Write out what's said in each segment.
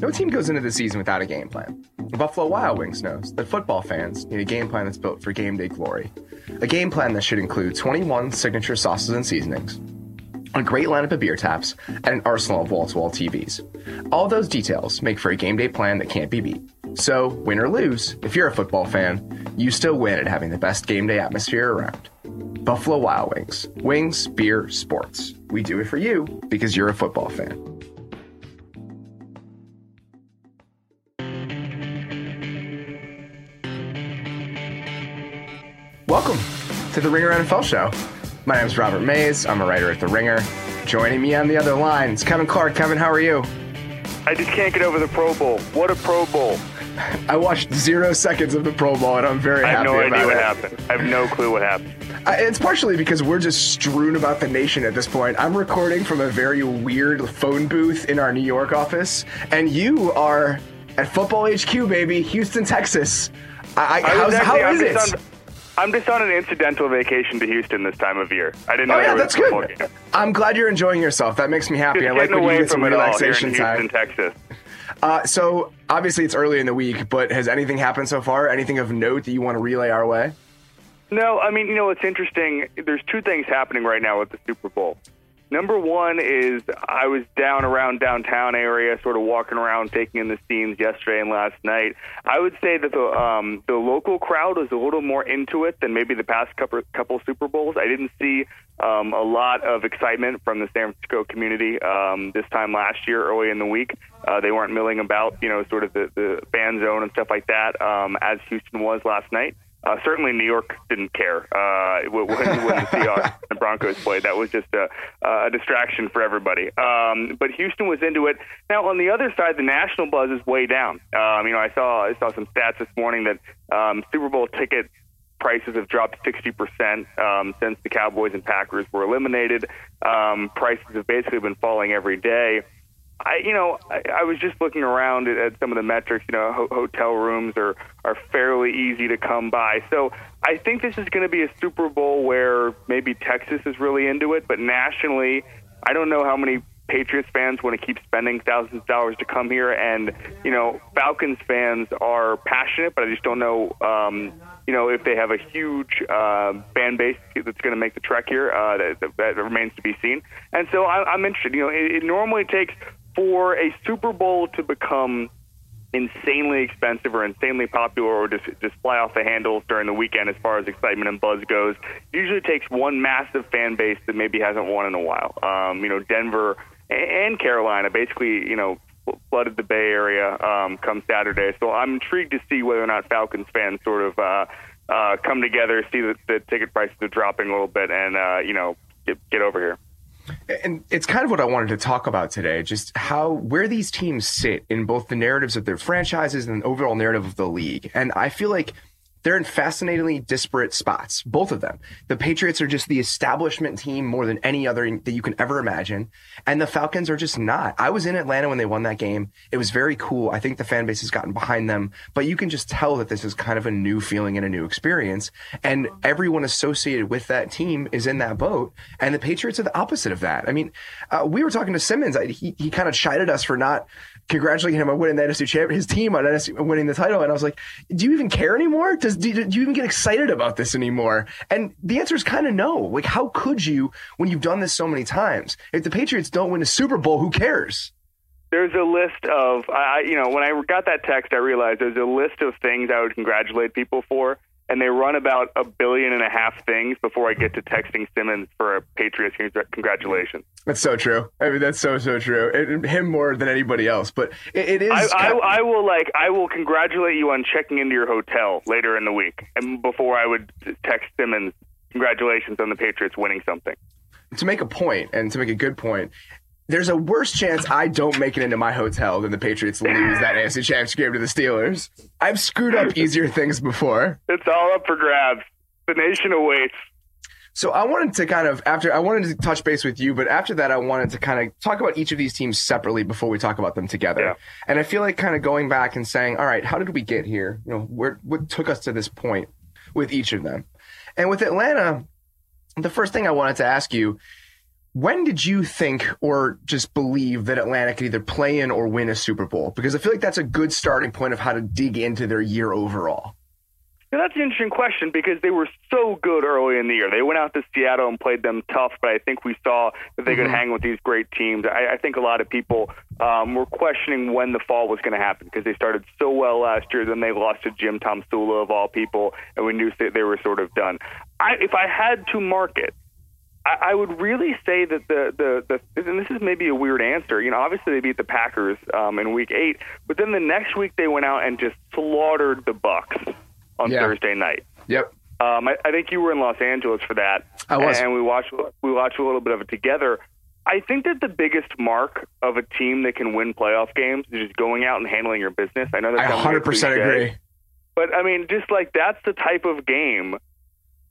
No team goes into the season without a game plan. Buffalo Wild Wings knows that football fans need a game plan that's built for game day glory. A game plan that should include 21 signature sauces and seasonings, a great lineup of beer taps, and an arsenal of wall to wall TVs. All those details make for a game day plan that can't be beat. So, win or lose, if you're a football fan, you still win at having the best game day atmosphere around. Buffalo Wild Wings. Wings, beer, sports. We do it for you because you're a football fan. Welcome to the Ringer NFL Show. My name is Robert Mays. I'm a writer at The Ringer. Joining me on the other line is Kevin Clark. Kevin, how are you? I just can't get over the Pro Bowl. What a Pro Bowl. I watched zero seconds of the Pro Bowl and I'm very happy to do. I have happy no idea what it. happened. I have no clue what happened. I- It's partially because we're just strewn about the nation at this point. I'm recording from a very weird phone booth in our New York office, and you are at Football HQ, baby, Houston, Texas. I, I, I was actually, how I'm it? On, I'm just on an incidental vacation to Houston this time of year. I didn't know Oh yeah, there was that's a good. game. I'm glad you're enjoying yourself. That makes me happy. Just I like when you get some from it all here in Houston, time. Texas. Uh, so obviously it's early in the week, but has anything happened so far? Anything of note that you want to relay our way? No, I mean, you know, it's interesting. There's two things happening right now with the Super Bowl. Number one is I was down around downtown area, sort of walking around, taking in the scenes yesterday and last night. I would say that the um, the local crowd was a little more into it than maybe the past couple couple Super Bowls. I didn't see um, a lot of excitement from the San Francisco community um, this time last year, early in the week. Uh, they weren't milling about, you know, sort of the, the fan zone and stuff like that, um, as Houston was last night. Uh, certainly, New York didn't care uh, when, when the Seahawks and Broncos played. That was just a, a distraction for everybody. Um, but Houston was into it. Now, on the other side, the national buzz is way down. Um, you know, I saw I saw some stats this morning that um, Super Bowl ticket prices have dropped 60% um, since the Cowboys and Packers were eliminated. Um, prices have basically been falling every day. I, you know, I, I was just looking around at, at some of the metrics. You know, ho- hotel rooms are are fairly easy to come by. So I think this is going to be a Super Bowl where maybe Texas is really into it, but nationally, I don't know how many Patriots fans want to keep spending thousands of dollars to come here, and you know, Falcons fans are passionate, but I just don't know. Um, you know, if they have a huge uh, fan base that's going to make the trek here, uh, that, that, remains to be seen. And so I, I'm interested. You know, it, it normally takes for a Super Bowl to become insanely expensive or insanely popular or just just fly off the handles during the weekend as far as excitement and buzz goes. Usually takes one massive fan base that maybe hasn't won in a while. Um, you know, Denver and Carolina basically, you know, flooded the Bay Area um, come Saturday. So I'm intrigued to see whether or not Falcons fans sort of uh, uh, come together, see that the ticket prices are dropping a little bit, and uh, you know, get, get over here. And it's kind of what I wanted to talk about today, just how where these teams sit in both the narratives of their franchises and the overall narrative of the league. And I feel like they're in fascinatingly disparate spots, both of them. The Patriots are just the establishment team more than any other that you can ever imagine. And the Falcons are just not. I was in Atlanta when they won that game. It was very cool. I think the fan base has gotten behind them, but you can just tell that this is kind of a new feeling and a new experience. And everyone associated with that team is in that boat. And the Patriots are the opposite of that. I mean, uh, we were talking to Simmons. I, he, he kind of chided us for not congratulating him on winning the NFC champ, his team on NFC, winning the title. And I was like, do you even care anymore? Does do, do you even get excited about this anymore? And the answer is kind of no. Like, how could you when you've done this so many times? If the Patriots don't win a Super Bowl, who cares? There's a list of, I, you know, when I got that text, I realized there's a list of things I would congratulate people for, and they run about a billion and a half things before I get to texting Simmons for a Patriots congratulations. That's so true. I mean, that's so so true. It, him more than anybody else, but it, it is. I, I, I will like, I will congratulate you on checking into your hotel later in the week, and before I would text Simmons, congratulations on the Patriots winning something. to make a point and to make a good point, there's a worse chance I don't make it into my hotel than the Patriots lose that AFC Championship game to the Steelers. I've screwed up easier things before. It's all up for grabs. The nation awaits. So I wanted to kind of after I wanted to touch base with you, but after that I wanted to kind of talk about each of these teams separately before we talk about them together. Yeah. And I feel like kind of going back and saying, all right, how did we get here? You know, where what took us to this point with each of them? And with Atlanta, the first thing I wanted to ask you, when did you think or just believe that Atlanta could either play in or win a Super Bowl? Because I feel like that's a good starting point of how to dig into their year overall. Yeah, that's an interesting question because they were so good early in the year. They went out to Seattle and played them tough, but I think we saw that they mm-hmm. could hang with these great teams. I, I think a lot of people um, were questioning when the fall was going to happen because they started so well last year. Then they lost to Jim Tomsula of all people, and we knew that they were sort of done. I, if I had to mark it, I, I would really say that the, the the and this is maybe a weird answer. You know, obviously they beat the Packers um, in Week Eight, but then the next week they went out and just slaughtered the Bucs on yeah. Thursday night. Yep. Um, I, I think you were in Los Angeles for that. I was, and we watched we watched a little bit of it together. I think that the biggest mark of a team that can win playoff games is just going out and handling your business. I know that's I 100 percent agree, but I mean, just like that's the type of game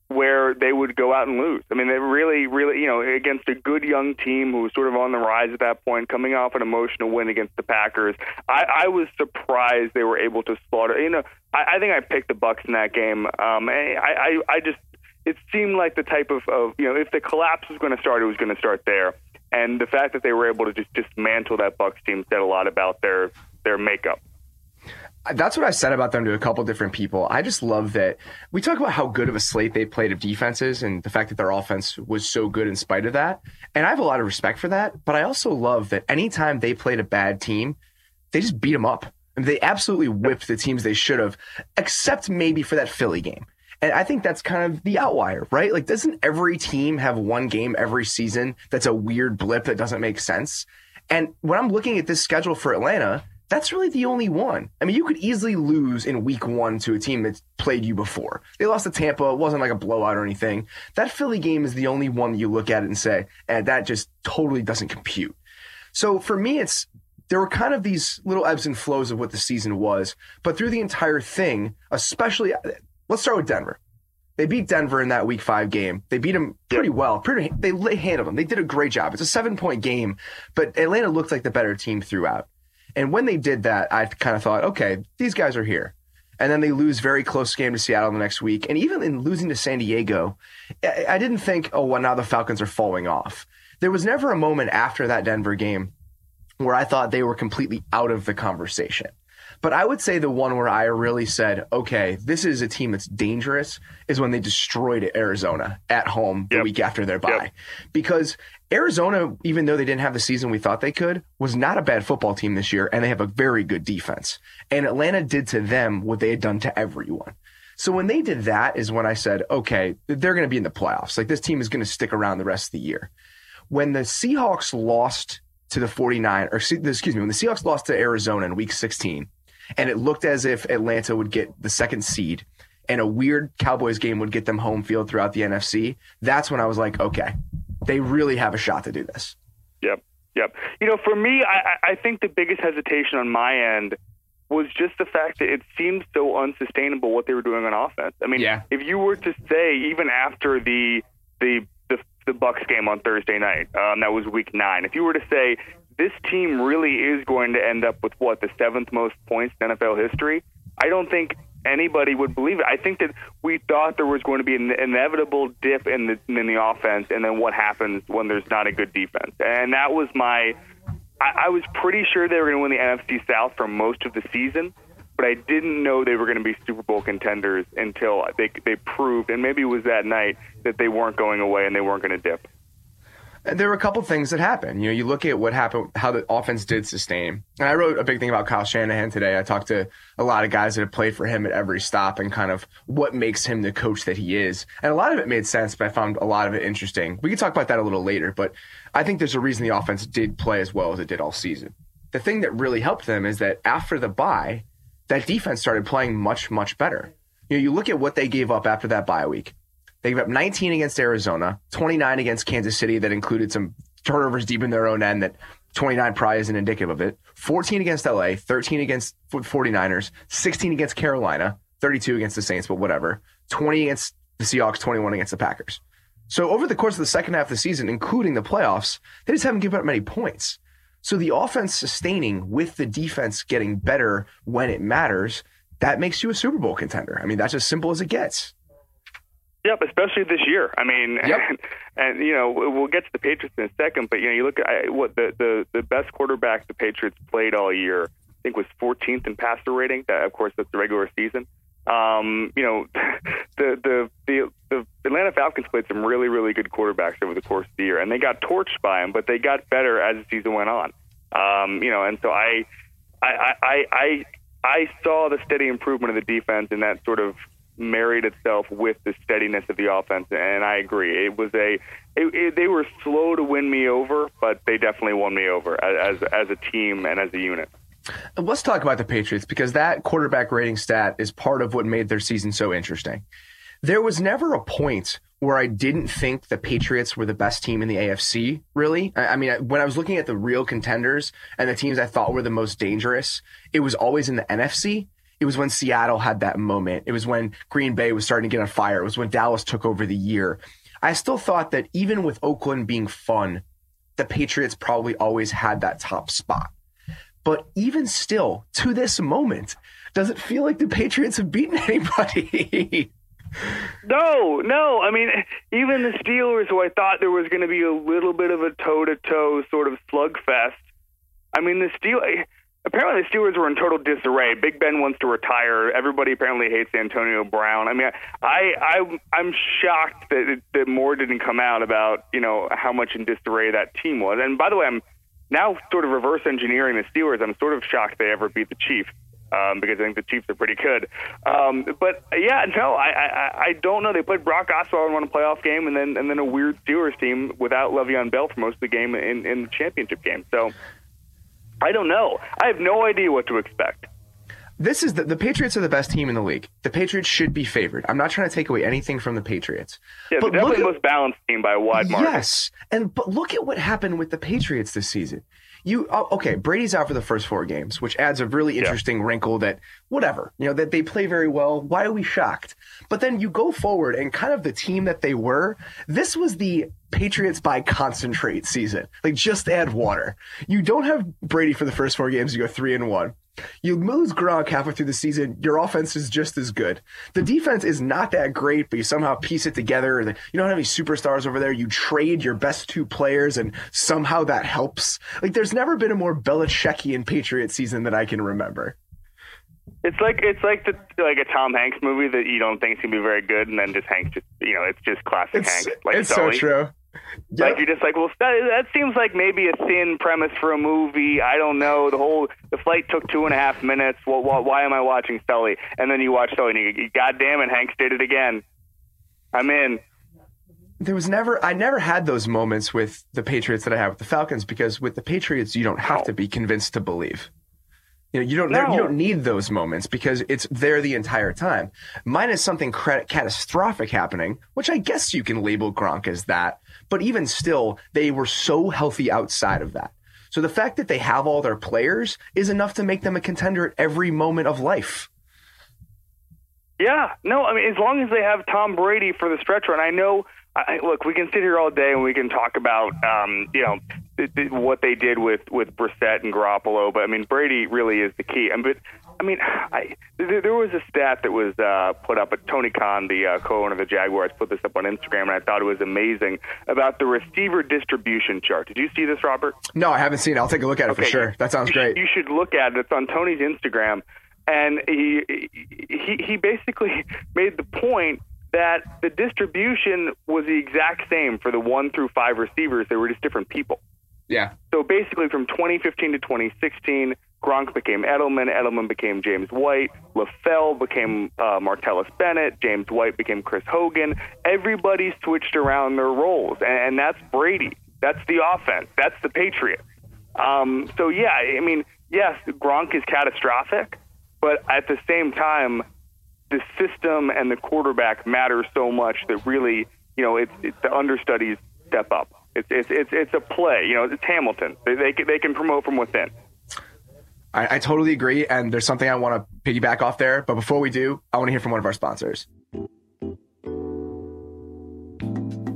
where they would go out and lose. I mean, they really, really, you know, against a good young team who was sort of on the rise at that point, coming off an emotional win against the Packers. I, I was surprised they were able to slaughter. You know, I, I think I picked the Bucs in that game. Um, I, I, I just, it seemed like the type of, of, you know, if the collapse was going to start, it was going to start there. And the fact that they were able to just dismantle that Bucs team said a lot about their their makeup that's what I said about them to a couple different people. I just love that we talk about how good of a slate they played of defenses and the fact that their offense was so good in spite of that. And I have a lot of respect for that. But I also love that anytime they played a bad team, they just beat them up. And they absolutely whipped the teams they should have, except maybe for that Philly game. And I think that's kind of the outlier, right? Like, doesn't every team have one game every season that's a weird blip that doesn't make sense? And when I'm looking at this schedule for Atlanta, that's really the only one. I mean, you could easily lose in week one to a team that's played you before. They lost to Tampa. It wasn't like a blowout or anything. That Philly game is the only one that you look at it and say, and that just totally doesn't compute. So for me, it's, there were kind of these little ebbs and flows of what the season was, but through the entire thing, especially, let's start with Denver. They beat Denver in that week five game. They beat them pretty well. Pretty, they, they handled them. They did a great job. It's a seven point game, but Atlanta looked like the better team throughout. And when they did that, I kind of thought, okay, these guys are here. And then they lose very close game to Seattle the next week. And even in losing to San Diego, I didn't think, oh, well, now the Falcons are falling off. There was never a moment after that Denver game where I thought they were completely out of the conversation. But I would say the one where I really said, okay, this is a team that's dangerous is when they destroyed Arizona at home the yep. week after their bye. Yep. Because Arizona, even though they didn't have the season we thought they could, was not a bad football team this year, and they have a very good defense. And Atlanta did to them what they had done to everyone. So when they did that is when I said, okay, they're going to be in the playoffs. Like this team is going to stick around the rest of the year. When the Seahawks lost to the 49, or excuse me, when the Seahawks lost to Arizona in week 16, and it looked as if Atlanta would get the second seed and a weird Cowboys game would get them home field throughout the NFC, that's when I was like, okay, they really have a shot to do this. Yep. Yep. You know, for me, I, I think the biggest hesitation on my end was just the fact that it seemed so unsustainable what they were doing on offense. I mean, yeah. if you were to say even after the the the, the Bucs game on Thursday night, um, that was Week Nine, if you were to say this team really is going to end up with what the seventh most points in NFL history, I don't think anybody would believe it. I think that we thought there was going to be an inevitable dip in the in the offense, and then what happens when there's not a good defense, and that was my. I, I was pretty sure they were going to win the NFC South for most of the season, but I didn't know they were going to be Super Bowl contenders until they they proved, and maybe it was that night that they weren't going away and they weren't going to dip there were a couple things that happened. You know, you look at what happened, how the offense did sustain. And I wrote a big thing about Kyle Shanahan today. I talked to a lot of guys that have played for him at every stop and kind of what makes him the coach that he is. And a lot of it made sense, but I found a lot of it interesting. We can talk about that a little later, but I think there's a reason the offense did play as well as it did all season. The thing that really helped them is that after the bye, that defense started playing much, much better. You know, you look at what they gave up after that bye week. They gave up 19 against Arizona, 29 against Kansas City that included some turnovers deep in their own end that 29 probably isn't indicative of it. 14 against LA, 13 against 49ers, 16 against Carolina, 32 against the Saints, but whatever. 20 against the Seahawks, 21 against the Packers. So over the course of the second half of the season, including the playoffs, they just haven't given up many points. So the offense sustaining with the defense getting better when it matters, that makes you a Super Bowl contender. I mean, that's as simple as it gets. Yep, especially this year. I mean, yep. and, and, you know we'll get to the Patriots in a second, but you know you look at what the the the best quarterback the Patriots played all year. I think was 14th in passer rating. That of course that's the regular season. Um, you know, the, the the the Atlanta Falcons played some really really good quarterbacks over the course of the year, and they got torched by them, but they got better as the season went on. Um, you know, and so I I I I I saw the steady improvement of the defense, and that sort of married itself with the steadiness of the offense. And I agree, it was a it, it, they were slow to win me over, but they definitely won me over as as a team and as a unit. Let's talk about the Patriots because that quarterback rating stat is part of what made their season so interesting. There was never a point where I didn't think the Patriots were the best team in the AFC, really. I, I mean, when I was looking at the real contenders and the teams I thought were the most dangerous, it was always in the NFC. It was when Seattle had that moment. It was when Green Bay was starting to get on fire. It was when Dallas took over the year. I still thought that even with Oakland being fun, the Patriots probably always had that top spot. But even still, to this moment, does it feel like the Patriots have beaten anybody? no, no. I mean, even the Steelers, who I thought there was going to be a little bit of a toe to toe sort of slugfest. I mean, the Steelers apparently the Steelers were in total disarray. Big Ben wants to retire. Everybody apparently hates Antonio Brown. I mean, I I I'm shocked that that more didn't come out about you know how much in disarray that team was. And by the way, I'm now sort of reverse engineering the Steelers. I'm sort of shocked they ever beat the Chiefs. Um, because I think the Chiefs are pretty good, um, but yeah, no, I, I I don't know. They played Brock Osweiler and won a playoff game, and then and then a weird Steelers team without Le'Veon Bell for most of the game in in the championship game. So I don't know. I have no idea what to expect. This is the, the Patriots are the best team in the league. The Patriots should be favored. I'm not trying to take away anything from the Patriots. Yeah, but definitely the most balanced team by a wide margin. Yes, and but look at what happened with the Patriots this season. You oh, okay? Brady's out for the first four games, which adds a really interesting yeah. wrinkle. That whatever you know that they play very well. Why are we shocked? But then you go forward and kind of the team that they were. This was the Patriots by concentrate season. Like just add water. You don't have Brady for the first four games. You go three and one. You lose Gronk halfway through the season. Your offense is just as good. The defense is not that great, but you somehow piece it together. You don't have any superstars over there. You trade your best two players, and somehow that helps. Like there's never been a more Belichickian Patriot season that I can remember. It's like it's like the like a Tom Hanks movie that you don't think is gonna be very good, and then just Hanks just you know it's just classic it's, Hanks. Like it's Sully. so true. Yep. Like you're just like, well, that, that seems like maybe a thin premise for a movie. I don't know. The whole the flight took two and a half minutes. Well, why, why am I watching Sully? And then you watch Sully, and you, God damn it, Hanks did it again. I'm in. There was never, I never had those moments with the Patriots that I have with the Falcons because with the Patriots, you don't have to be convinced to believe. You know, you don't no. you don't need those moments because it's there the entire time. Mine is something catastrophic happening, which I guess you can label Gronk as that. But even still, they were so healthy outside of that. So the fact that they have all their players is enough to make them a contender at every moment of life. Yeah, no, I mean as long as they have Tom Brady for the stretch run, I know I, look, we can sit here all day and we can talk about, um, you know, what they did with with Brissett and Garoppolo, but I mean, Brady really is the key. And but I mean, I, th- there was a stat that was uh, put up. At Tony Khan, the uh, co-owner of the Jaguars, put this up on Instagram, and I thought it was amazing about the receiver distribution chart. Did you see this, Robert? No, I haven't seen it. I'll take a look at it okay. for sure. That sounds you great. Should, you should look at it. It's on Tony's Instagram, and he he he basically made the point that the distribution was the exact same for the one through five receivers. They were just different people. Yeah. So basically, from 2015 to 2016, Gronk became Edelman. Edelman became James White. LaFell became uh, Martellus Bennett. James White became Chris Hogan. Everybody switched around their roles, and, and that's Brady. That's the offense. That's the Patriots. Um, so yeah, I mean, yes, Gronk is catastrophic, but at the same time, the system and the quarterback matter so much that really, you know, it's, it's the understudies step up. It's, it's it's it's a play. You know, it's Hamilton. They they can, they can promote from within. I, I totally agree, and there's something I want to piggyback off there. But before we do, I want to hear from one of our sponsors.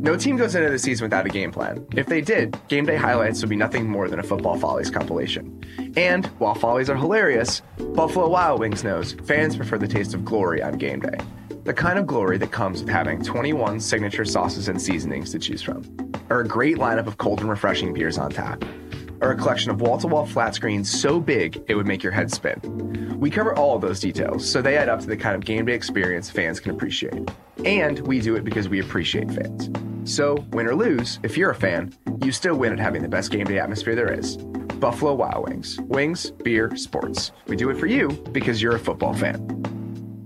No team goes into the season without a game plan. If they did, game day highlights would be nothing more than a football follies compilation. And while follies are hilarious, Buffalo Wild Wings knows fans prefer the taste of glory on game day. The kind of glory that comes with having 21 signature sauces and seasonings to choose from, or a great lineup of cold and refreshing beers on tap, or a collection of wall to wall flat screens so big it would make your head spin. We cover all of those details, so they add up to the kind of game day experience fans can appreciate. And we do it because we appreciate fans. So, win or lose, if you're a fan, you still win at having the best game day atmosphere there is. Buffalo Wild Wings. Wings, beer, sports. We do it for you because you're a football fan.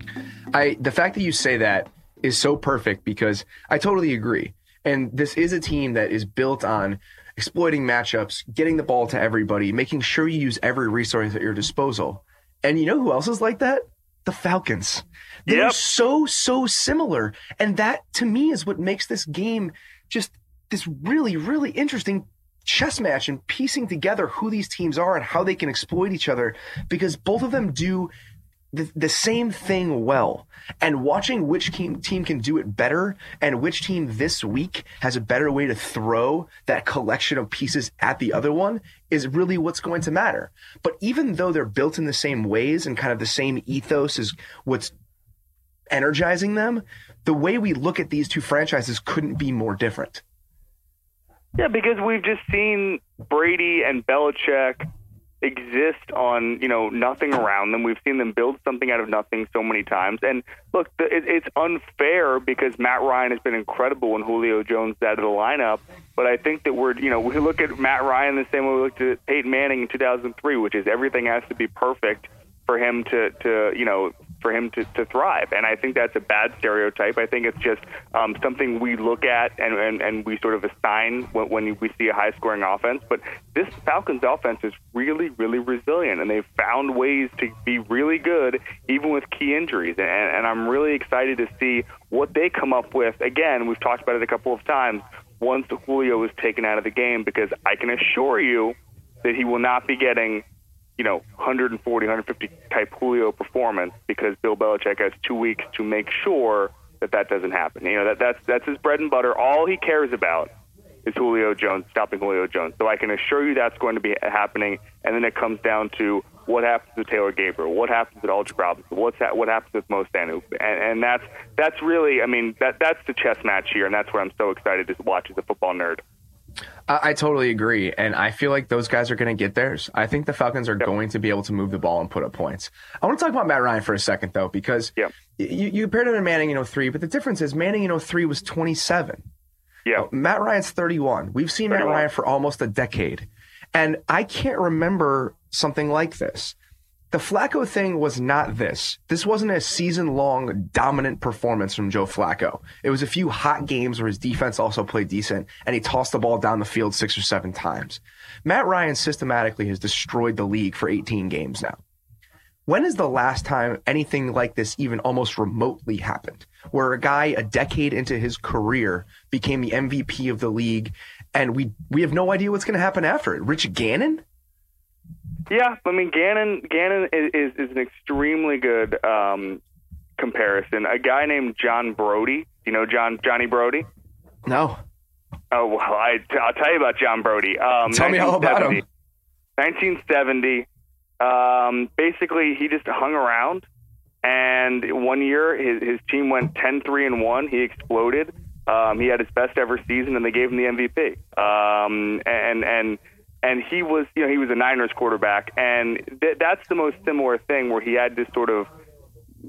I the fact that you say that is so perfect because I totally agree. And this is a team that is built on exploiting matchups, getting the ball to everybody, making sure you use every resource at your disposal. And you know who else is like that? The Falcons. They're Yep. so, so similar. And that to me is what makes this game just this really, really interesting chess match and piecing together who these teams are and how they can exploit each other because both of them do the, the same thing well. And watching which team, team can do it better and which team this week has a better way to throw that collection of pieces at the other one is really what's going to matter. But even though they're built in the same ways and kind of the same ethos is what's energizing them, the way we look at these two franchises couldn't be more different. Yeah, because we've just seen Brady and Belichick exist on you know nothing around them. We've seen them build something out of nothing so many times. And look, the, it, it's unfair because Matt Ryan has been incredible when Julio Jones out of the lineup. But I think that we're you know we look at Matt Ryan the same way we looked at Peyton Manning in 2003, which is everything has to be perfect for him to to you know for him to, to thrive. And I think that's a bad stereotype. I think it's just um, something we look at and, and, and we sort of assign when, when we see a high scoring offense. But this Falcons offense is really, really resilient, and they've found ways to be really good even with key injuries. And, and I'm really excited to see what they come up with. Again, we've talked about it a couple of times once Julio is taken out of the game, because I can assure you that he will not be getting you know, 140, 150 type Julio performance because Bill Belichick has two weeks to make sure that that doesn't happen. You know, that that's that's his bread and butter. All he cares about is Julio Jones, stopping Julio Jones. So I can assure you that's going to be happening. And then it comes down to what happens with Taylor Gabriel, what happens with Aldrick Robinson, what's ha- what happens with Mo Sanu, and, and that's that's really, I mean, that that's the chess match here, and that's what I'm so excited to watch as a football nerd. I, I totally agree, and I feel like those guys are going to get theirs. I think the Falcons are going to be able to move the ball and put up points. I want to talk about Matt Ryan for a second, though, because Yeah. y- you, you compared him to Manning in 03, but the difference is Manning in 03 was 27. Yeah, Matt Ryan's 31. We've seen Matt Ryan for almost a decade. And I can't remember something like this. The Flacco thing was not this. This wasn't a season long dominant performance from Joe Flacco. It was a few hot games where his defense also played decent and he tossed the ball down the field six or seven times. Matt Ryan systematically has destroyed the league for 18 games now. When is the last time anything like this even almost remotely happened? Where a guy a decade into his career became the MVP of the league and we we have no idea what's going to happen after it. Rich Gannon? Yeah, I mean Gannon. Gannon is is, is an extremely good um, comparison. A guy named John Brodie. You know John Johnny Brodie. No. Oh well, I, I'll tell you about John Brodie. Um, Tell me all about 1970. him. 1970. Um, basically, he just hung around, and one year his his team went 10-3 and one. He exploded. Um, he had his best ever season, and they gave him the MVP. Um, and and and he was you know he was a Niners quarterback, and th- that's the most similar thing where he had this sort of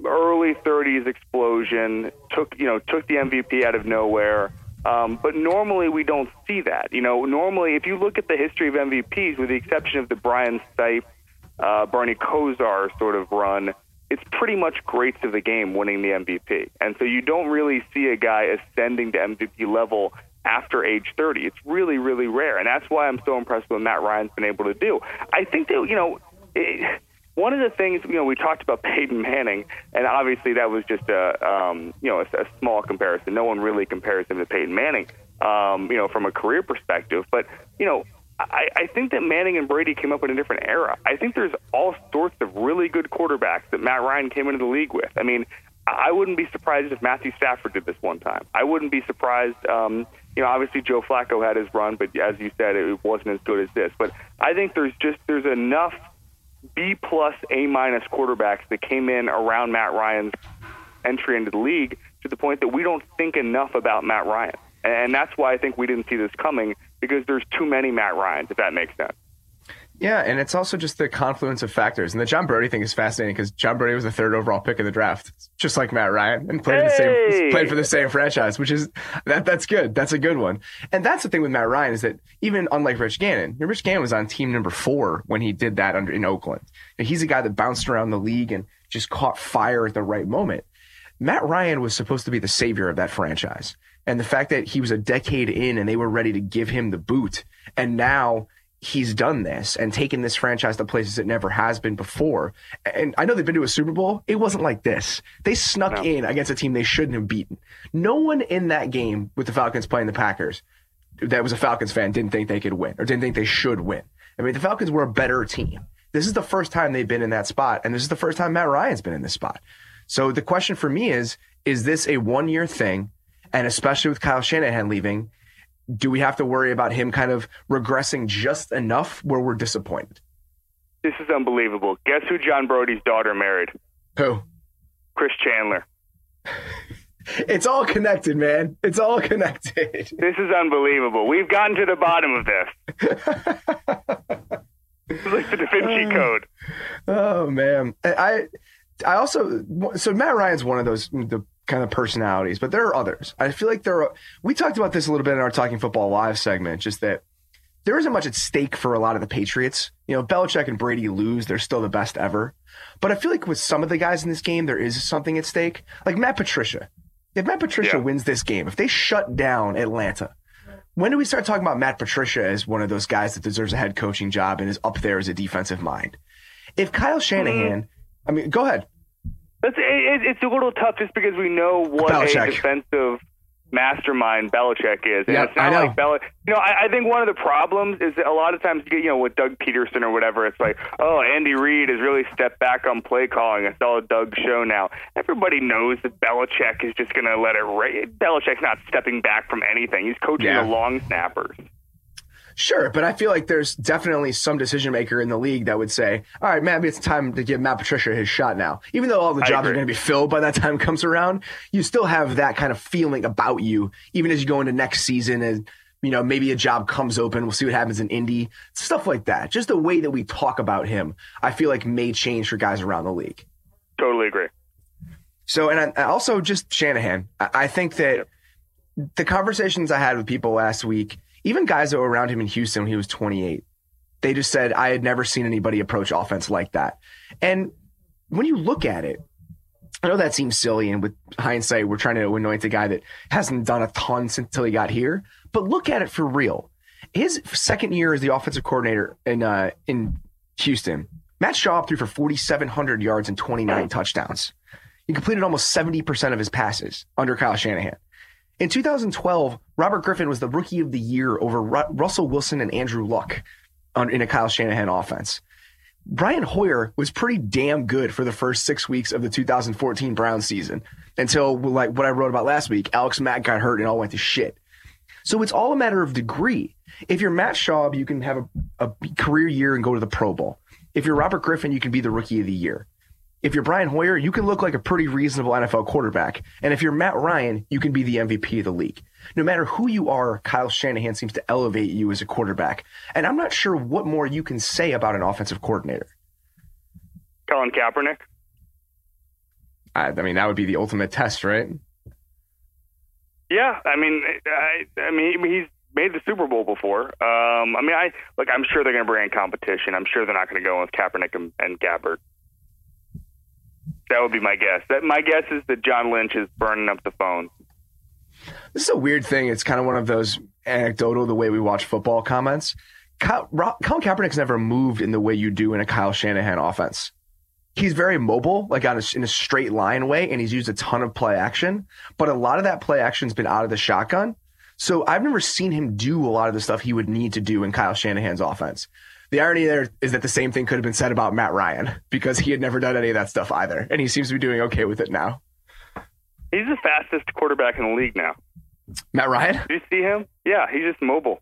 early 30s explosion took you know took the MVP out of nowhere. Um, but normally we don't see that. You know, normally if you look at the history of MVPs, with the exception of the Brian Sipe, uh, Bernie Kosar sort of run, it's pretty much greats of the game winning the MVP. And so you don't really see a guy ascending to MVP level after age 30. It's really, really rare. And that's why I'm so impressed with what Matt Ryan's been able to do. I think that, you know, it, one of the things, you know, we talked about Peyton Manning, and obviously that was just a, um, you know, a, a small comparison. No one really compares him to Peyton Manning, um, you know, from a career perspective. But, you know, I, I think that Manning and Brady came up in a different era. I think there's all sorts of really good quarterbacks that Matt Ryan came into the league with. I mean, I wouldn't be surprised if Matthew Stafford did this one time. I wouldn't be surprised. Um, you know, obviously Joe Flacco had his run, but as you said, it wasn't as good as this. But I think there's just there's enough B plus A minus quarterbacks that came in around Matt Ryan's entry into the league to the point that we don't think enough about Matt Ryan. And that's why I think we didn't see this coming because there's too many Matt Ryans, if that makes sense. Yeah, and it's also just the confluence of factors. And the John Brodie thing is fascinating because John Brodie was the third overall pick in the draft, just like Matt Ryan, and played hey! the same played for the same franchise, which is that that's good. That's a good one. And that's the thing with Matt Ryan is that even unlike Rich Gannon, Rich Gannon was on team number four when he did that under in Oakland. And he's a guy that bounced around the league and just caught fire at the right moment. Matt Ryan was supposed to be the savior of that franchise. And the fact that he was a decade in and they were ready to give him the boot, and now he's done this and taken this franchise to places it never has been before. And I know they've been to a Super Bowl. It wasn't like this. They snuck no. in against a team they shouldn't have beaten. No one in that game with the Falcons playing the Packers that was a Falcons fan didn't think they could win or didn't think they should win. I mean, the Falcons were a better team. This is the first time they've been in that spot, and this is the first time Matt Ryan's been in this spot. So the question for me is, is this a one year thing? And especially with Kyle Shanahan leaving, do we have to worry about him kind of regressing just enough where we're disappointed? This is unbelievable. Guess who John Brodie's daughter married? Who? Chris Chandler. it's all connected, man. It's all connected. This is unbelievable. We've gotten to the bottom of this. it's like the Da Vinci oh. Code. Oh man, I I also so Matt Ryan's one of those the kind of personalities, but there are others. I feel like there are, we talked about this a little bit in our Talking Football Live segment, just that there isn't much at stake for a lot of the Patriots. You know, Belichick and Brady lose, they're still the best ever. But I feel like with some of the guys in this game, there is something at stake. Like Matt Patricia. If Matt Patricia yeah. wins this game, if they shut down Atlanta, when do we start talking about Matt Patricia as one of those guys that deserves a head coaching job and is up there as a defensive mind? If Kyle Shanahan, mm-hmm. I mean, go ahead. It's, it, it's a little tough just because we know what Belichick. a defensive mastermind Belichick is. And it's not I know. like Belichick. You know, I, I think one of the problems is that a lot of times you get, you know, with Doug Pederson or whatever, it's like, oh, Andy Reid has really stepped back on play calling. It's all a Doug show now. Everybody knows that Belichick is just going to let it. Ra- Belichick's not stepping back from anything. He's coaching yeah. the long snappers. Sure, but I feel like there's definitely some decision maker in the league that would say, all right, maybe it's time to give Matt Patricia his shot now. Even though all the jobs are going to be filled by that time comes around, you still have that kind of feeling about you, even as you go into next season and you know, maybe a job comes open. We'll see what happens in Indy. Stuff like that. Just the way that we talk about him, I feel like may change for guys around the league. Totally agree. So, and I, also just Shanahan. I, I think that yep. the conversations I had with people last week, even guys that were around him in Houston when he was 28, they just said, I had never seen anybody approach offense like that. And when you look at it, I know that seems silly, and with hindsight, we're trying to anoint a guy that hasn't done a ton since until he got here. But look at it for real. His second year as the offensive coordinator in uh, in Houston, Matt Schaub threw for 4,700 yards and 29 touchdowns. He completed almost 70% of his passes under Kyle Shanahan. In 2012, Robert Griffin was the rookie of the year over Ru- Russell Wilson and Andrew Luck on, in a Kyle Shanahan offense. Brian Hoyer was pretty damn good for the first six weeks of the 2014 Browns season until like what I wrote about last week. Alex Mack got hurt and all went to shit. So it's all a matter of degree. If you're Matt Schaub, you can have a, a career year and go to the Pro Bowl. If you're Robert Griffin, you can be the rookie of the year if you're Brian Hoyer, you can look like a pretty reasonable NFL quarterback. And if you're Matt Ryan, you can be the MVP of the league. No matter who you are, Kyle Shanahan seems to elevate you as a quarterback. And I'm not sure what more you can say about an offensive coordinator. Colin Kaepernick? I, I mean, that would be the ultimate test, right? Yeah, I mean, I, I mean, he's made the Super Bowl before. Um, I mean, I like. I'm sure they're going to bring in competition. I'm sure they're not going to go with Kaepernick and, and Gabbert. That would be my guess. That my guess is that John Lynch is burning up the phone. This is a weird thing. It's kind of one of those anecdotal, the way we watch football comments. Kyle, Colin Kaepernick's never moved in the way you do in a Kyle Shanahan offense. He's very mobile, like on a, in a straight line way, and he's used a ton of play action. But a lot of that play action's been out of the shotgun. So I've never seen him do a lot of the stuff he would need to do in Kyle Shanahan's offense. The irony there is that the same thing could have been said about Matt Ryan because he had never done any of that stuff either, and he seems to be doing okay with it now. He's the fastest quarterback in the league now. Matt Ryan? Do you see him? Yeah, he's just mobile.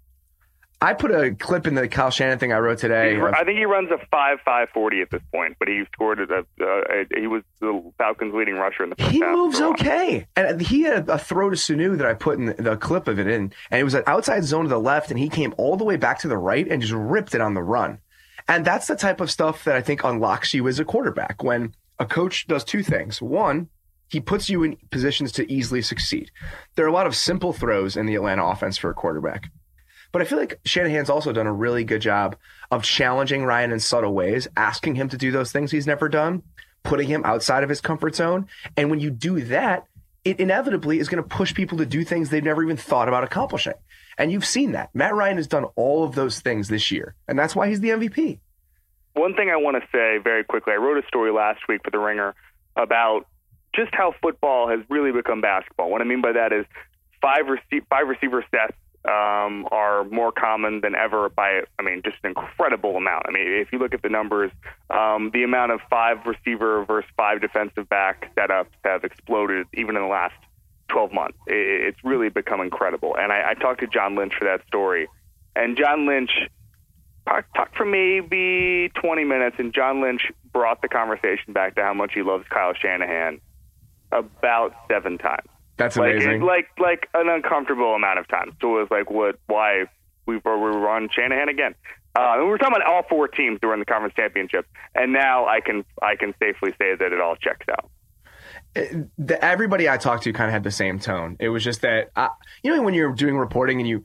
I put a clip in the Kyle Shanahan thing I wrote today. I think he runs a five five forty at this point, but he scored a, uh, a, he was the Falcons' leading rusher in the. he moves okay, and he had a throw to Sanu that I put in the, the clip of it in, and it was an outside zone to the left, and he came all the way back to the right and just ripped it on the run, and that's the type of stuff that I think unlocks you as a quarterback when a coach does two things. One, he puts you in positions to easily succeed. There are a lot of simple throws in the Atlanta offense for a quarterback. But I feel like Shanahan's also done a really good job of challenging Ryan in subtle ways, asking him to do those things he's never done, putting him outside of his comfort zone. And when you do that, it inevitably is going to push people to do things they've never even thought about accomplishing. And you've seen that. Matt Ryan has done all of those things this year, and that's why he's the MVP. One thing I want to say very quickly I wrote a story last week for The Ringer about just how football has really become basketball. What I mean by that is five, rece- five receiver sets um, are more common than ever by, I mean, just an incredible amount. I mean, if you look at the numbers, um, the amount of five receiver versus five defensive back setups have exploded even in the last 12 months. It's really become incredible. And I, I talked to John Lynch for that story, and John Lynch talked for maybe 20 minutes, and John Lynch brought the conversation back to how much he loves Kyle Shanahan about seven times. That's like, amazing. Like like an uncomfortable amount of time. So it was like, what? Why we were we were on Shanahan again? Uh, we were talking about all four teams during the conference championship, and now I can I can safely say that it all checks out. It, the, everybody I talked to kind of had the same tone. It was just that I, you know when you're doing reporting and you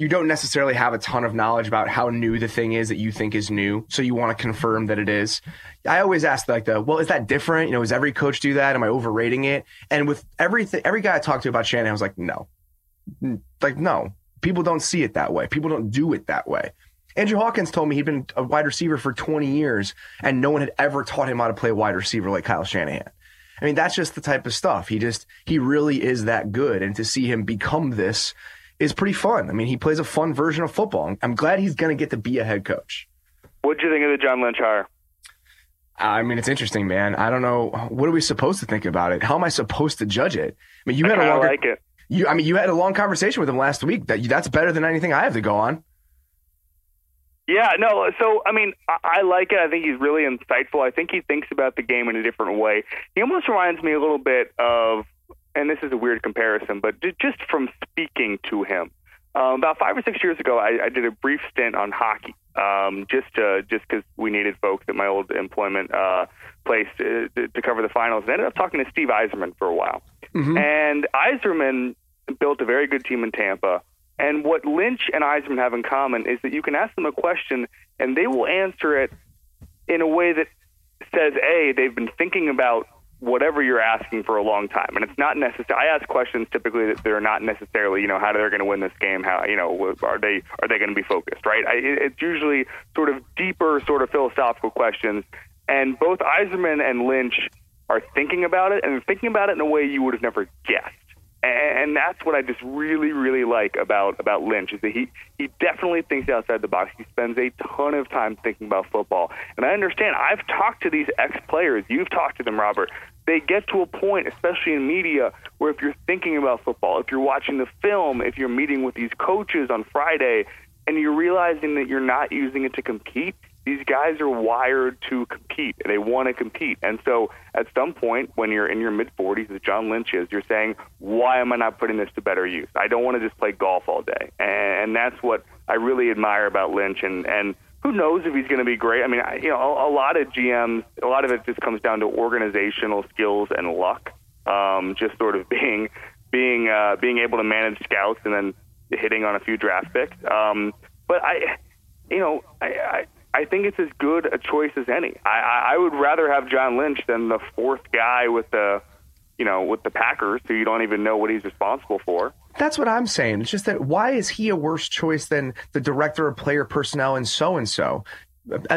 you don't necessarily have a ton of knowledge about how new the thing is that you think is new. So you want to confirm that it is. I always ask like the, well, is that different? You know, does every coach do that? Am I overrating it? And with everything, every guy I talked to about Shanahan, was like, no, like, no, people don't see it that way. People don't do it that way. Andrew Hawkins told me he'd been a wide receiver for 20 years and no one had ever taught him how to play wide receiver like Kyle Shanahan. I mean, that's just the type of stuff. He just, he really is that good. And to see him become this, is pretty fun. I mean, he plays a fun version of football. I'm glad he's going to get to be a head coach. What do you think of the John Lynch hire? I mean, it's interesting, man. I don't know. What are we supposed to think about it? How am I supposed to judge it? I mean, you had a longer, like it. You, I mean, you had a long conversation with him last week. That that's better than anything I have to go on. Yeah, no. So, I mean, I, I like it. I think he's really insightful. I think he thinks about the game in a different way. He almost reminds me a little bit of and this is a weird comparison, but just from speaking to him. Um, about five or six years ago, I, I did a brief stint on hockey, um, just to, just because we needed folks at my old employment uh, place to, to cover the finals. And I ended up talking to Steve Yzerman for a while. Mm-hmm. And Yzerman built a very good team in Tampa. And what Lynch and Eiserman have in common is that you can ask them a question and they will answer it in a way that says, A, they've been thinking about whatever you're asking for a long time. And it's not necessary. I ask questions typically that they're not necessarily, you know, how they're going to win this game. How, you know, are they are they going to be focused, right? I, it's usually sort of deeper, sort of philosophical questions. And both Yzerman and Lynch are thinking about it, and thinking about it in a way you would have never guessed and that's what I just really, really like about about Lynch is that he he definitely thinks outside the box. He spends a ton of time thinking about football, and I understand. I've talked to these ex players. You've talked to them, Robert. They get to a point, especially in media, where if you're thinking about football, if you're watching the film, if you're meeting with these coaches on Friday, and you're realizing that you're not using it to compete, these guys are wired to compete. They want to compete. And so at some point, when you're in your mid 40s, as John Lynch is, you're saying, why am I not putting this to better use? I don't want to just play golf all day. And that's what I really admire about Lynch. And, and who knows if he's going to be great? I mean, you know, a, a lot of GMs, a lot of it just comes down to organizational skills and luck. Um, just sort of being being uh, being able to manage scouts and then hitting on a few draft picks. Um, but I, you know, I, I I think it's as good a choice as any. I, I would rather have John Lynch than the fourth guy with the, you know, with the Packers who you don't even know what he's responsible for. That's what I'm saying. It's just that why is he a worse choice than the director of player personnel and so and uh, so?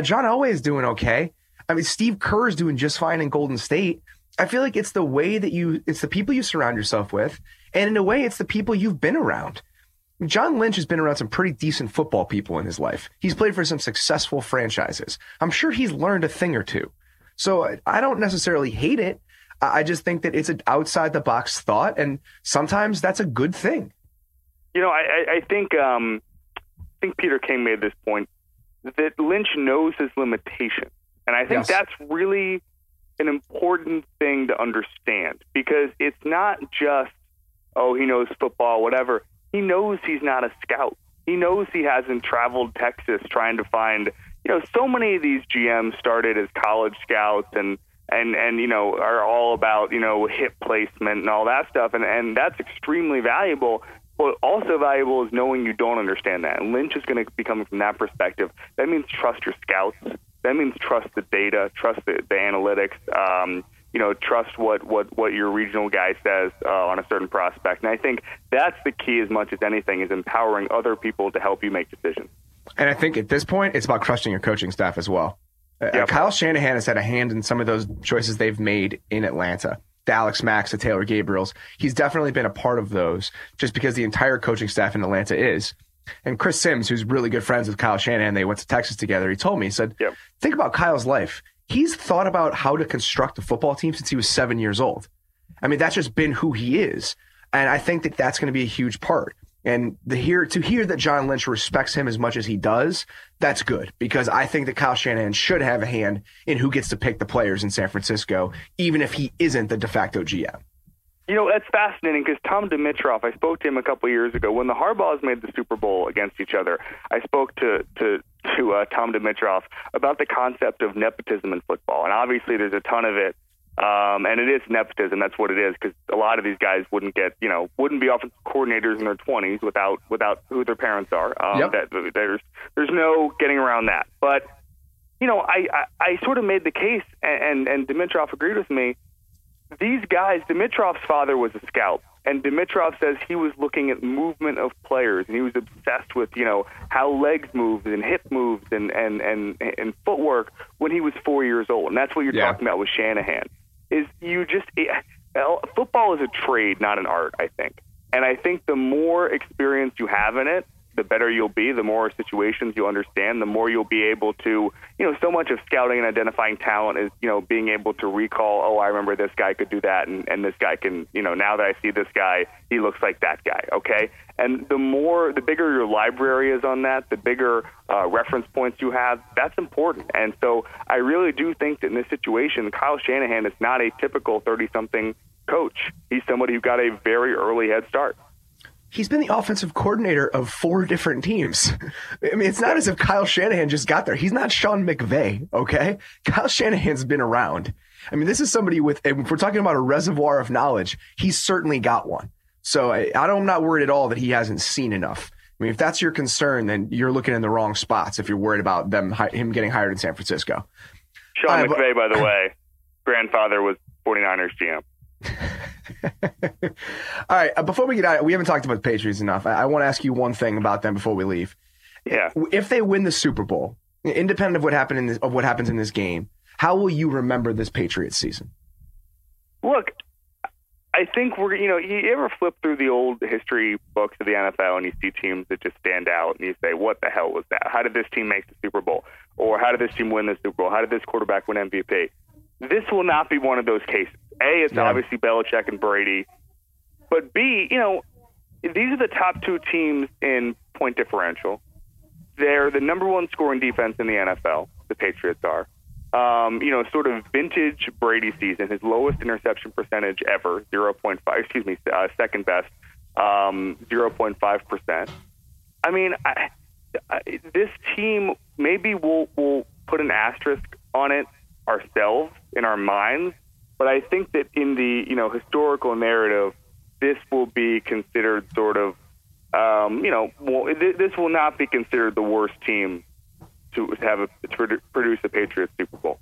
John Elway is doing okay. I mean, Steve Kerr is doing just fine in Golden State. I feel like it's the way that you, it's the people you surround yourself with, and in a way, it's the people you've been around. John Lynch has been around some pretty decent football people in his life. He's played for some successful franchises. I'm sure he's learned a thing or two. So I don't necessarily hate it. I just think that it's an outside the box thought, and sometimes that's a good thing. You know, I, I think um, think Peter King made this point that Lynch knows his limitations. And I think Yes. that's really an important thing to understand because it's not just, oh, he knows football, whatever. He knows he's not a scout. He knows he hasn't traveled Texas trying to find, you know, so many of these GMs started as college scouts and and and you know are all about you know hip placement and all that stuff. And and that's extremely valuable. But also valuable is knowing you don't understand that. And lynch is going to be coming from that perspective. That means trust your scouts. That means trust the data trust the, the analytics um, you know trust what what what your regional guy says uh, on a certain prospect. And i think that's the key as much as anything is empowering other people to help you make decisions. And I think at this point, it's about trusting your coaching staff as well. Uh, Yep. Kyle Shanahan has had a hand in some of those choices they've made in Atlanta. The Alex Macks, the Taylor Gabriels. He's definitely been a part of those just because the entire coaching staff in Atlanta is. And Chris Simms, who's really good friends with Kyle Shanahan, they went to Texas together. He told me, he said, Yep. think about Kyle's life. He's thought about how to construct a football team since he was seven years old. I mean, that's just been who he is. And I think that that's going to be a huge part. And the hear to hear that John Lynch respects him as much as he does, that's good because I think that Kyle Shanahan should have a hand in who gets to pick the players in San Francisco, even if he isn't the de facto GM. You know, that's fascinating because Tom Dimitroff, I spoke to him a couple years ago when the Harbaughs made the Super Bowl against each other. I spoke to to to uh, Tom Dimitroff about the concept of nepotism in football, and obviously there's a ton of it, um, and it is nepotism. That's what it is because a lot of these guys wouldn't get, you know, wouldn't be offensive coordinators in their 20s without without who their parents are. Um, Yep. that, there's there's no getting around that, but. You know, I, I, I sort of made the case, and, and, and Dimitroff agreed with me these guys, Dimitroff's father was a scout, and Dimitroff says he was looking at movement of players, and he was obsessed with you know how legs moved and hip moves and and and and footwork when he was four years old, and that's what you're Yeah. talking about with Shanahan. Is you just football is a trade, not an art, I think, and I think the more experience you have in it, the better you'll be, the more situations you understand, the more you'll be able to, you know, so much of scouting and identifying talent is, you know, being able to recall, oh, I remember this guy could do that, and, and this guy can, you know, now that I see this guy, he looks like that guy, okay? And the more, the bigger your library is on that, the bigger uh, reference points you have, that's important. And so I really do think that in this situation, Kyle Shanahan is not a typical 30 something coach. He's somebody who got a very early head start. He's been the offensive coordinator of four different teams. I mean, it's not as if Kyle Shanahan just got there. He's not Sean McVay, okay? Kyle Shanahan's been around. I mean, this is somebody with, if we're talking about a reservoir of knowledge, he's certainly got one. So I, I don't, I'm not worried at all that he hasn't seen enough. I mean, if that's your concern, then you're looking in the wrong spots if you're worried about them him getting hired in San Francisco. Sean but- McVay, by the way, grandfather was 49ers GM. All right, uh, before we get out, we haven't talked about the Patriots enough. I, I want to ask you one thing about them before we leave. Yeah. If they win the Super Bowl, independent of what happened in this, of what happens in this game, how will you remember this Patriots season? Look, I think we're, you know, you ever flip through the old history books of the NFL and you see teams that just stand out and you say, what the hell was that? How did this team make the Super Bowl? Or how did this team win the Super Bowl? How did this quarterback win MVP? This will not be one of those cases. A, it's Yeah. obviously Belichick and Brady. But B, you know, these are the top two teams in point differential. They're the number one scoring defense in the NFL. The Patriots are. Um, you know, sort of vintage Brady season, his lowest interception percentage ever, zero point five. Excuse me, uh, second best, um, zero point five percent. I mean, I, I, this team maybe we'll we'll put an asterisk on it ourselves in our minds, but I think that in the you know historical narrative, this will be considered sort of um, you know well, th- this will not be considered the worst team to have a, to produce a Patriots Super Bowl.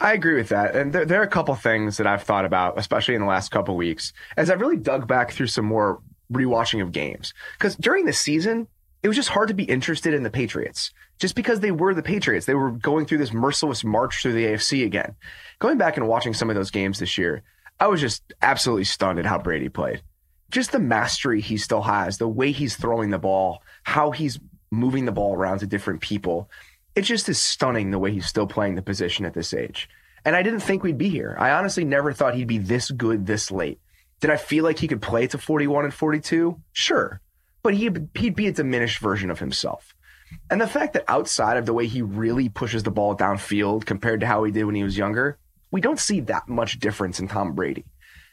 I agree with that. And there, there are a couple things that I've thought about, especially in the last couple weeks, as I've really dug back through some more rewatching of games. Because during the season, it was just hard to be interested in the Patriots just because they were the Patriots. They were going through this merciless march through the AFC again. Going back and watching some of those games this year, I was just absolutely stunned at how Brady played. Just the mastery he still has, the way he's throwing the ball, how he's moving the ball around to different people. It just is stunning the way he's still playing the position at this age. And I didn't think we'd be here. I honestly never thought he'd be this good this late. Did I feel like he could play to 41 and 42? Sure. But he, he'd be a diminished version of himself. And the fact that outside of the way he really pushes the ball downfield compared to how he did when he was younger, we don't see that much difference in Tom Brady.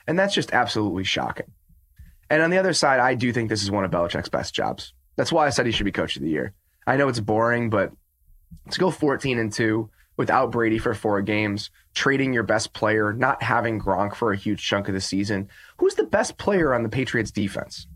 And that's just absolutely shocking. And on the other side, I do think this is one of Belichick's best jobs. That's why I said he should be coach of the year. I know it's boring, but to go 14 and 2 without Brady for four games, trading your best player, not having Gronk for a huge chunk of the season. Who's the best player on the Patriots defense?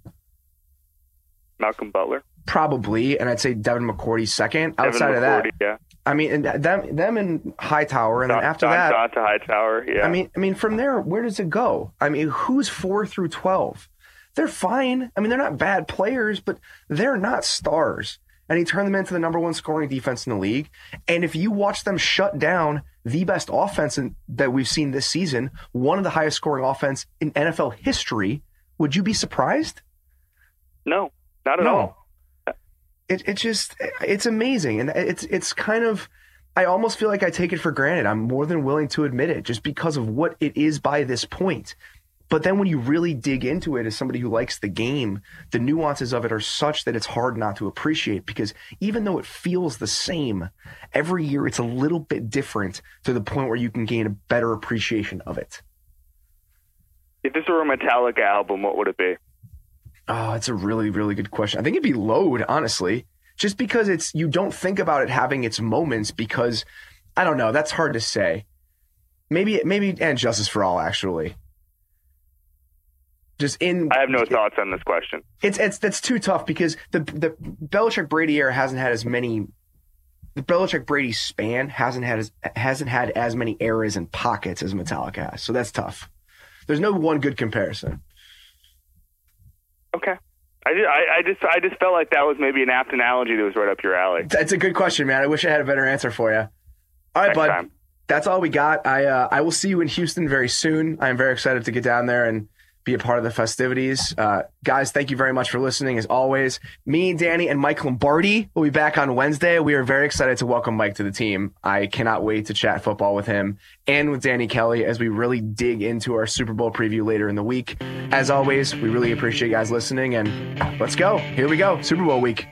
Malcolm Butler. Probably, and I'd say Devin McCourty second. Devin Outside of that, yeah. I mean, and them them and Hightower, and then Don- after Don that, Donta Hightower, yeah. I mean, I mean, from there, where does it go? I mean, who's four through twelve? They're fine. I mean, they're not bad players, but they're not stars. And he turned them into the number one scoring defense in the league. And if you watch them shut down the best offense in, that we've seen this season, one of the highest scoring offense in NFL history, would you be surprised? no, not at No. all. It it just it's amazing, and it's it's kind of. I almost feel like I take it for granted. I'm more than willing to admit it, just because of what it is by this point. But then when you really dig into it as somebody who likes the game, the nuances of it are such that it's hard not to appreciate because even though it feels the same, every year it's a little bit different to the point where you can gain a better appreciation of it. If this were a Metallica album, what would it be? Oh, it's a really, really good question. I think it'd be load, honestly, just because it's you don't think about it having its moments because I don't know. That's hard to say. Maybe, maybe, and justice for all, actually. Just in, I have no thoughts on this question. it's it's that's too tough because the the Belichick Brady era hasn't had as many. The Belichick Brady span hasn't had as hasn't had as many eras and pockets as Metallica has, so that's tough. There's no one good comparison. Okay. I, ju- I, I just I just felt like that was maybe an apt analogy that was right up your alley. That's a good question, man. I wish I had a better answer for you. All right, Next bud. time. That's all we got. I uh, I will see you in Houston very soon. I am very excited to get down there and be a part of the festivities. Uh, guys, thank you very much for listening. As always, me, Danny, and Mike Lombardi will be back on Wednesday. We are very excited to welcome Mike to the team. I cannot wait to chat football with him and with Danny Kelly as we really dig into our Super Bowl preview later in the week. As always, we really appreciate you guys listening and let's go. Here we go. Super Bowl week.